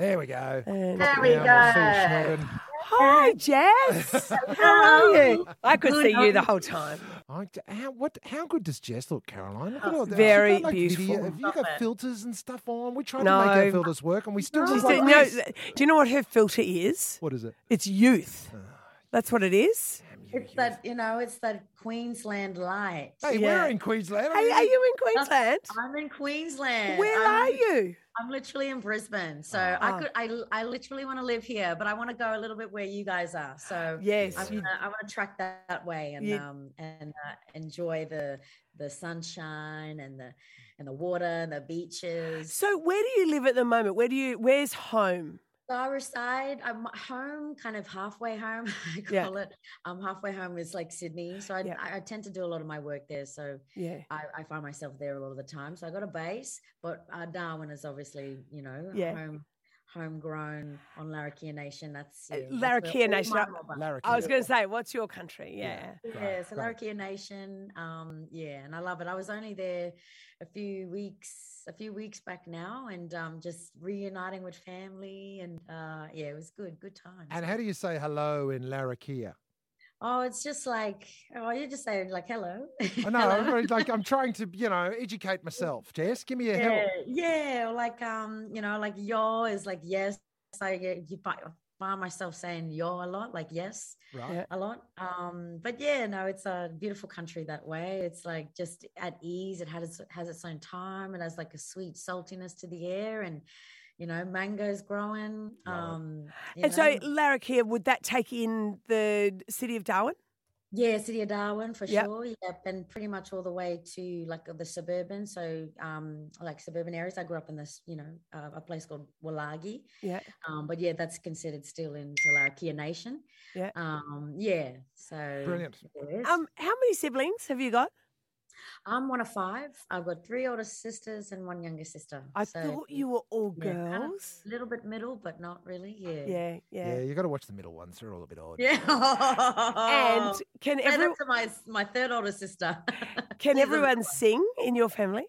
There we go. And- There we Now we'll see go. Hi, Jess. How are you? I could Good, see how you the whole time. I, how, what, how good does Jess look, Caroline? Look Oh, very got, like, beautiful. Video. Have you Love got it. filters and stuff on? We tried to make our filters work and we still She look said, like no, do you know what her filter is? What is it? It's youth. Ah. That's what it is. It's that you know, it's that Queensland light. Hey, Yeah. we're in Queensland. Hey, are you in Queensland? I'm in Queensland. Where I'm, are you? I'm literally in Brisbane, so Oh. I could, I, I literally want to live here, but I want to go a little bit where you guys are. So Yes. I'm gonna, I want to track that, that way and You- um and uh, enjoy the the sunshine and the and the water and the beaches. So where do you live at the moment? Where do you? Where's home? So I reside. I'm home, kind of halfway home. I Yeah. call it. Um, halfway home is like Sydney, so I, Yeah. I, I tend to do a lot of my work there. So Yeah. I, I find myself there a lot of the time. So I got a base, but uh, Darwin is obviously, you know, Yeah. home homegrown on Larrakia Nation. That's Uh, yeah, Larrakia Nation, I- Larrakia. I was going to say, what's your country? Yeah. Yeah. Yeah, so great. Larrakia Nation. Um, yeah, and I love it. I was only there a few weeks, a few weeks back now, and um, just reuniting with family, and uh, yeah, it was good, good times. And how do you say hello in Larrakia? Oh, it's just like oh, you're just saying like hello. I know. Hello. I'm very- like I'm trying to, you know, educate myself. Jess, give me a help. yeah, yeah, or like um, you know, like yo is like yes. I get you find myself saying yo a lot, like yes Right. A lot. Um, but yeah, no, it's a beautiful country that way. It's like just at ease. It has has its own time. It has like a sweet saltiness to the air, and you know, mangoes growing. Um, And so know. Larrakia, would that take in the city of Darwin? Yeah, City of Darwin for Yep. sure. Yep, and pretty much all the way to like the suburban. So, um, like suburban areas. I grew up in this, you know, uh, a place called Wulagi. Yeah. Um, but yeah, that's considered still in Larrakia Nation. Yeah. Um, yeah. So Brilliant. Um, how many siblings have you got? I'm one of five. I've got three older sisters and one younger sister. I So, thought you were all yeah, kind of girls. a little bit middle, but not really. Yeah. Yeah, Yeah, yeah. you got to watch the middle ones. They're all a bit odd. Yeah. And can Say that everyone to my my third older sister. can everyone sing in your family?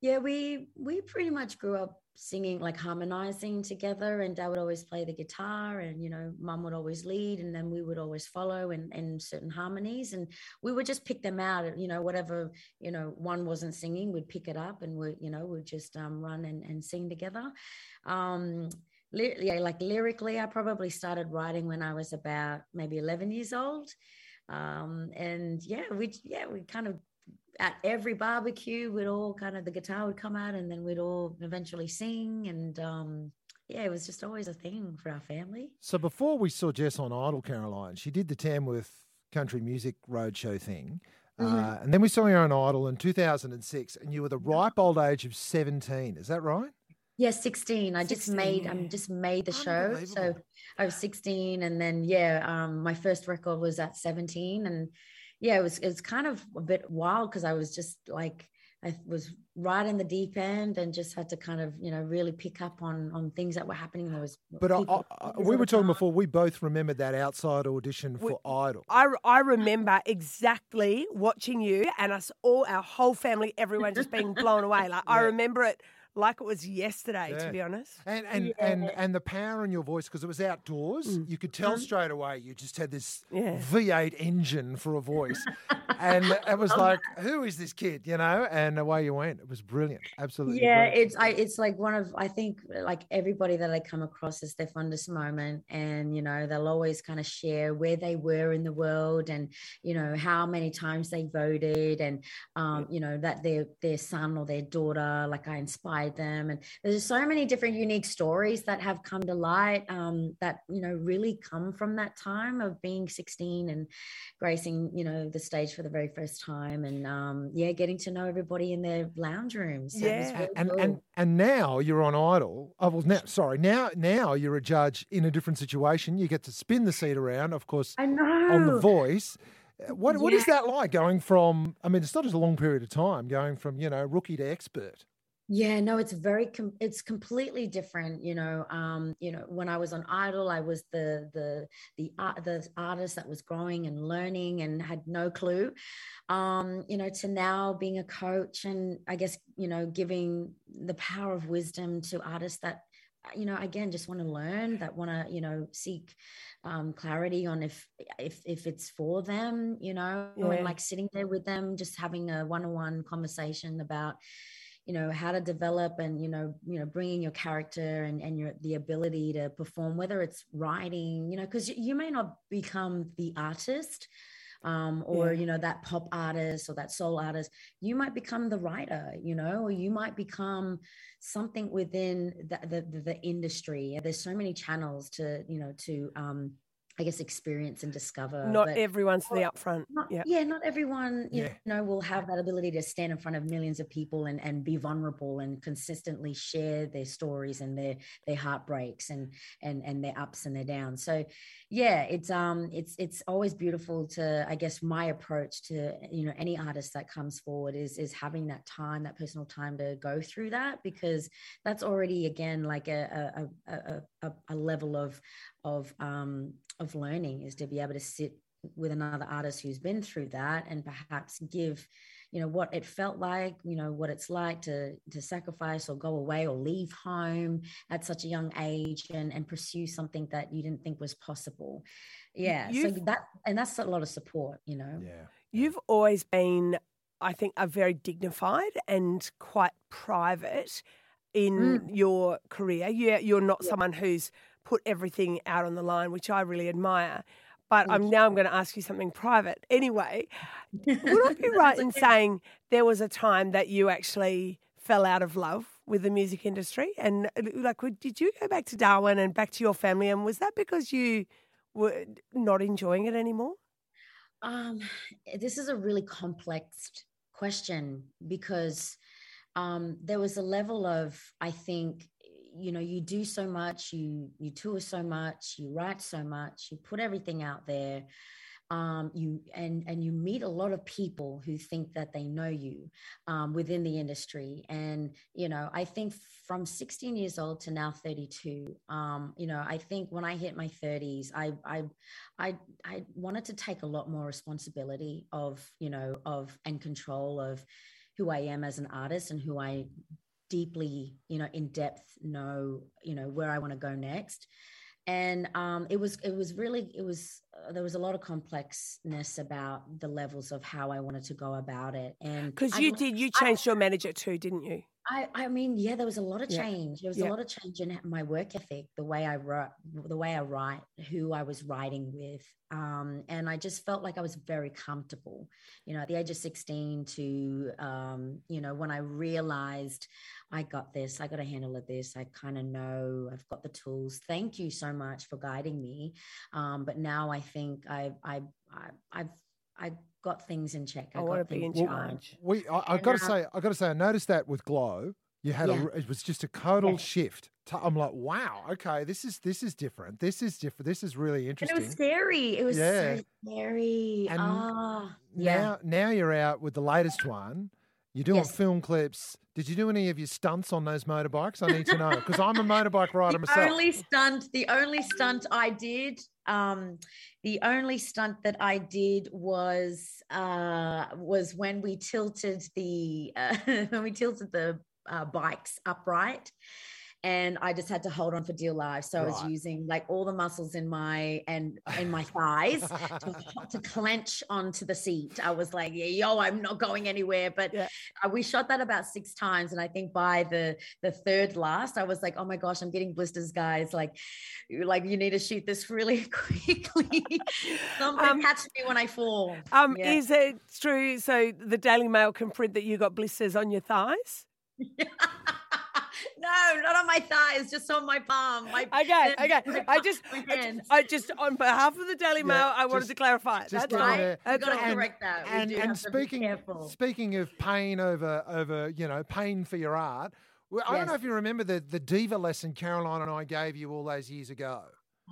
Yeah, we we pretty much grew up singing like harmonizing together and dad would always play the guitar and you know mum would always lead and then we would always follow in, in certain harmonies and we would just pick them out you know whatever you know one wasn't singing we'd pick it up and we you know we'd just um, run and, and sing together. Um yeah like lyrically i probably started writing when i was about maybe 11 years old. Um and yeah we yeah we kind of at every barbecue, we'd all kind of the guitar would come out, and then we'd all eventually sing, and um, yeah, it was just always a thing for our family. So before we saw Jess on Idol, Caroline, she did the Tamworth Country Music Roadshow thing. Uh, Mhm. and then we saw you on Idol in 2006, and you were the ripe old age of 17. Is that right? Yeah, sixteen. I just 16, made, yeah. I just made the show. So I was sixteen, and then yeah, um, my first record was at seventeen, and yeah, it was it was kind of a bit wild because I was just like I was right in the deep end and just had to kind of you know really pick up on on things that were happening. There was But I, people- I, I- we were talking before, we both remembered that outside audition We- for Idol. I, I remember exactly watching you and us all, our whole family, everyone just being blown away. Like I remember it like it was yesterday, Yeah. to be honest. And and, and Yeah. and the power in your voice because it was outdoors, Mm. you could tell Mhm. straight away you just had this Yeah. V8 engine for a voice, and it was like, who is this kid? You know, and away you went. It was brilliant, absolutely. yeah brilliant. it's i it's like one of i think like everybody that i come across is their fondest moment and you know they'll always kind of share where they were in the world and you know how many times they voted and um you know that their their son or their daughter like i inspired them and there's so many different unique stories that have come to light um that you know really come from that time of being 16 and gracing you know the stage for the very first time and um yeah getting to know everybody in their lounge rooms So Yeah, really and cool. and and now you're on Idol. Oh well, now sorry, now now you're a judge in a different situation. You get to spin the seat around, of course, I know on the Voice. Uh, What what is Yeah. that like going from? I mean, it's not just a long period of time going from you know rookie to expert. Yeah, no, it's very com- it's completely different. You know, um, you know, when I was on Idol, I was the the the art the artist that was growing and learning and had no clue. Um, you know, to now being a coach and I guess you know giving the power of wisdom to artists that you know again just want to learn that want to you know seek um, clarity on if if if it's for them you know Yeah. and like sitting there with them just having a one-on-one conversation about you know how to develop and you know you know bringing your character and and your the ability to perform whether it's writing you know because you may not become the artist um, or Yeah. you know that pop artist or that soul artist you might become the writer you know or you might become something within the the, the, the industry there's so many channels to you know to um i guess experience and discover Not but- everyone's the upfront. not, Yeah. yeah. not everyone you Yeah. know will have that ability to stand in front of millions of people and, and be vulnerable and consistently share their stories and their their heartbreaks and and and their ups and their downs so yeah it's um it's it's always beautiful to i guess my approach to you know any artist that comes forward is is having that time that personal time to go through that because that's already again like a a a, a, a level of of um of learning is to be able to sit with another artist who's been through that and perhaps give you know what it felt like you know what it's like to to sacrifice or go away or leave home at such a young age and and pursue something that you didn't think was possible yeah so You've- that and that's a lot of support you know Yeah. You've always been, I think, a very dignified and quite private in your career. You, you're not Mm. Yeah. someone who's put everything out on the line, which I really admire. But Thank I'm now I'm going to ask you something private. Anyway, would I be right in saying there was a time that you actually fell out of love with the music industry? And uh, like, did you go back to Darwin and back to your family? And was that because you were not enjoying it anymore? Um, this is a really complex question because um, there was a level of, I think, you know, you do so much, you you tour so much, you write so much, you put everything out there, um, you and and you meet a lot of people who think that they know you um, within the industry, and you know, I think from 16 years old to now 32, um, you know, I think when I hit my 30s, I I I I wanted to take a lot more responsibility of you know of and control of who I am as an artist and who I deeply you know in depth know you know where I want to go next and um, it was it was really it was uh, there was a lot of complexness about the levels of how I wanted to go about it and Because you le- did, you I- changed your manager too, didn't you? I, I mean, yeah, there was a lot of Yeah. change. There was Yeah. a lot of change in my work ethic, the way I wrote, the way I write, who I was writing with. Um, and I just felt like I was very comfortable, you know, at the age of 16 to, um, you know, when I realized I got this, I got a handle at this, I kind of know I've got the tools. Thank you so much for guiding me. Um, but now I think I've, I, I, I've, I got things in check. I got wanna be things in right. charge. We, I, I've got to say, I've got to say, I noticed that with Glow, you had Yeah. a, it was just a total Yeah. shift. To- I'm like, wow, okay, this is this is different. This is different. This is really interesting. And it was scary. It was Yeah. so scary. And Ah, now, now you're out with the latest one. You're doing Yes. film clips. Did you do any of your stunts on those motorbikes? I need to know because I'm a motorbike rider the myself. only stunt, the only stunt I did, um, the only stunt that I did was uh, was when we tilted the uh, when we tilted the uh, bikes upright. And I just had to hold on for dear life. So I was using like all the muscles in my and in my thighs to, to clench onto the seat. I was like, yeah, yo, I'm not going anywhere. But Yeah. we shot that about six times, and I think by the the third last, I was like, oh my gosh, I'm getting blisters, guys. Like, like you need to shoot this really quickly. Somebody Um, catch me when I fall. Um, Yeah. Is it true? So the Daily Mail can print that you got blisters on your thighs? no, not on my thighs, just on my palm. My Okay, my okay. I palm- just, I just. I just, on behalf of the Daily Yeah, Mail, I wanted just- to clarify. just That's get all. on right. there. You That's got to all. correct that. We and and have to be speaking speaking of pain over over you know pain for your art, well, I don't know if you remember the the diva lesson Caroline and I gave you all those years ago.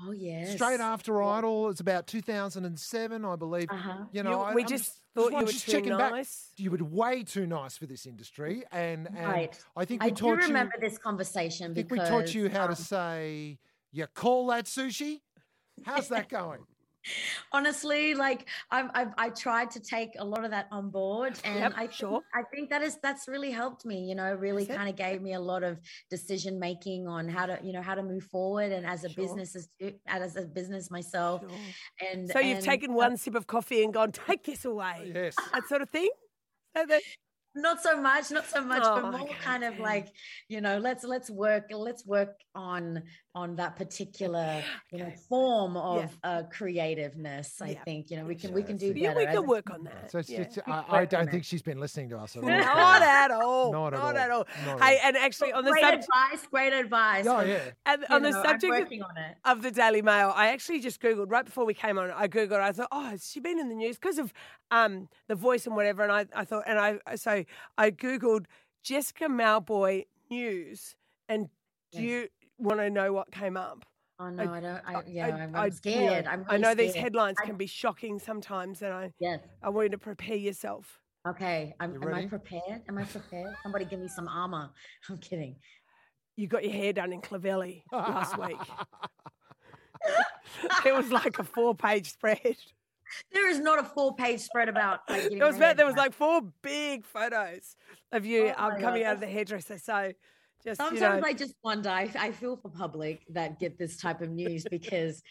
Oh yes. Straight after Idol, it's about 2007, I believe. Uh huh. You know, You- we I'm just thought you I'm were just too checking back. nice. You were way too nice for this industry, and, and Right. I think we I do taught remember you. this conversation I think because we taught you how um, to say, "You call that sushi." How's that going? honestly like I've, I've i tried to take a lot of that on board and Yep, i think, sure. i think that is that's really helped me you know really kind of gave me a lot of decision making on how to you know how to move forward and as a Sure. business as, as a business myself Sure. and So you've and, taken uh, one sip of coffee and gone, take this away. Yes. That sort of thing. That- not so much not so much Oh, but more okay, kind of like you know let's let's work let's work on on that particular you know Okay. form Yeah. of uh creativeness i Yeah. think you know we can Sure, we can do see. yeah, better we can work on that. So it's, yeah. it's, I, I don't think she's been listening to us at all. Not at all. Not at all. at all. Not Hey, and actually on the great subject advice great advice Oh, yeah. and you on the know, I'm subject of, on it of the Daily Mail, I actually just googled right before we came on. I googled. I thought, oh, has she been in the news because of um, the voice and whatever? And I, I thought, and I so I googled Jessica Mauboy news, and do Yes. you want to know what came up? oh no i don't i yeah I- I, am I- scared yeah. i'm I really know these headlines I- can be shocking sometimes, and I yes I want you to prepare yourself. okay I'm, You am i prepared am i prepared somebody give me some armor i'm kidding You got your hair done in Clavelli last week. It was like a four-page spread. There is not a four page spread about like, There was about, there was like four big photos of you Oh um, coming God, out of the hairdresser. So just Sometimes you know, I just wonder. I, I feel for public that get this type of news because,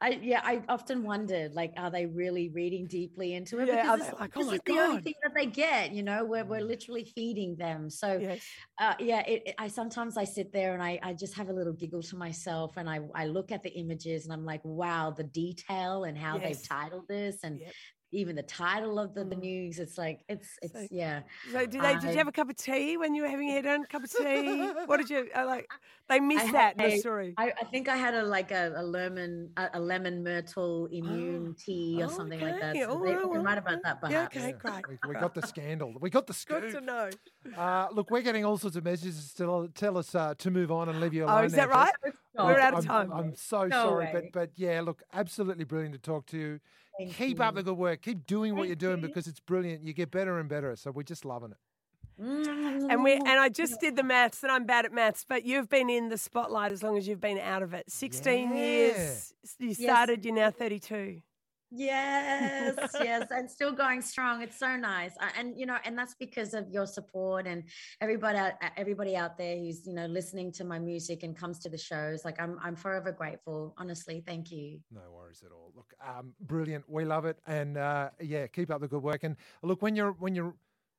I yeah, I often wondered like, are they really reading deeply into it? Yeah, because this, like, "Oh this is the only thing that they get. You know, we're we're Mm. literally feeding them. So yes, uh, yeah, it, it- I sometimes I sit there and I I just have a little giggle to myself and I I look at the images and I'm like, wow, the detail and how Yes. they've titled this and. Yep. Even the title of the, the Mm. news, it's like it's it's So- yeah. So did they? Did you have a cup of tea when you were having your hair done? Cup of tea? What did you like? They missed had that in the story. I, I think I had a like a, a lemon a, a lemon myrtle immune tea or something like that. Okay, So all they, right, right about that, yeah, okay. great. We, we got the scandal. We got the Good to know. Uh, look, we're getting all sorts of messages to tell, tell us uh, to move on and leave you alone. Oh, is that now, Jess. Right? Oh, We're out of I'm, time. I'm so No sorry, way. but but yeah, look, absolutely brilliant to talk to you. Thank Keep up the good work. Keep doing what you're doing you. because it's brilliant. You get better and better. So we're just loving it. And we and I just did the maths, and I'm bad at maths, but you've been in the spotlight as long as you've been out of it. 16 years. You started. You're now 32. Yes, yes, and still going strong. It's so nice, Uh, and you know, and that's because of your support and everybody, out, uh, everybody out there who's you know listening to my music and comes to the shows. Like I'm, I'm forever grateful. Honestly, thank you. No worries at all. Look, um, brilliant. We love it, and uh, yeah, keep up the good work. And look, when you're when you're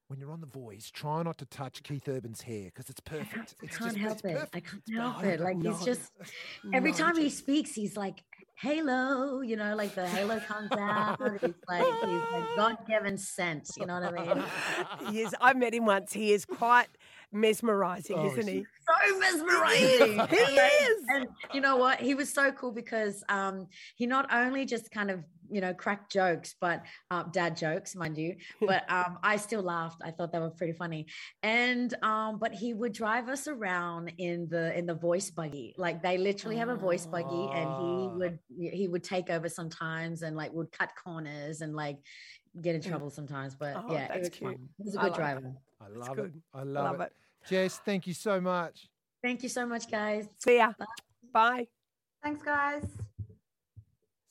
when you're on The Voice, try not to touch Keith Urban's hair because it's perfect. I It's can't just help it. I can't It's help perfect. it. Like No. he's just every No, time he speaks, he's like, "Halo," you know, like the halo comes out. He's like, he's like God given sense You know what I mean? He is. I met him once. He is quite mesmerizing, Oh, isn't he? So mesmerizing. He is. And you know what? He was so cool because um, he not only just kind of you know crack jokes, but uh, dad jokes, mind you. But um, I still laughed. I thought they were pretty funny. And um, but he would drive us around in the in the voice buggy. Like they literally have a voice buggy, and Ah. he would he would take over sometimes and like would cut corners and like get in trouble sometimes. But Oh, yeah, that's it was cute. fun. He was a I good like driver. I love it. I I love, love it. it. Jess, thank you so much. Thank you so much, guys. See ya. Bye. Thanks, guys.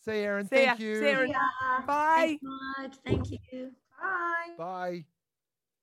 See you, Aaron. See ya. Thank you. See ya, Aaron. Bye. Thanks so much. Thank you. Bye. Bye.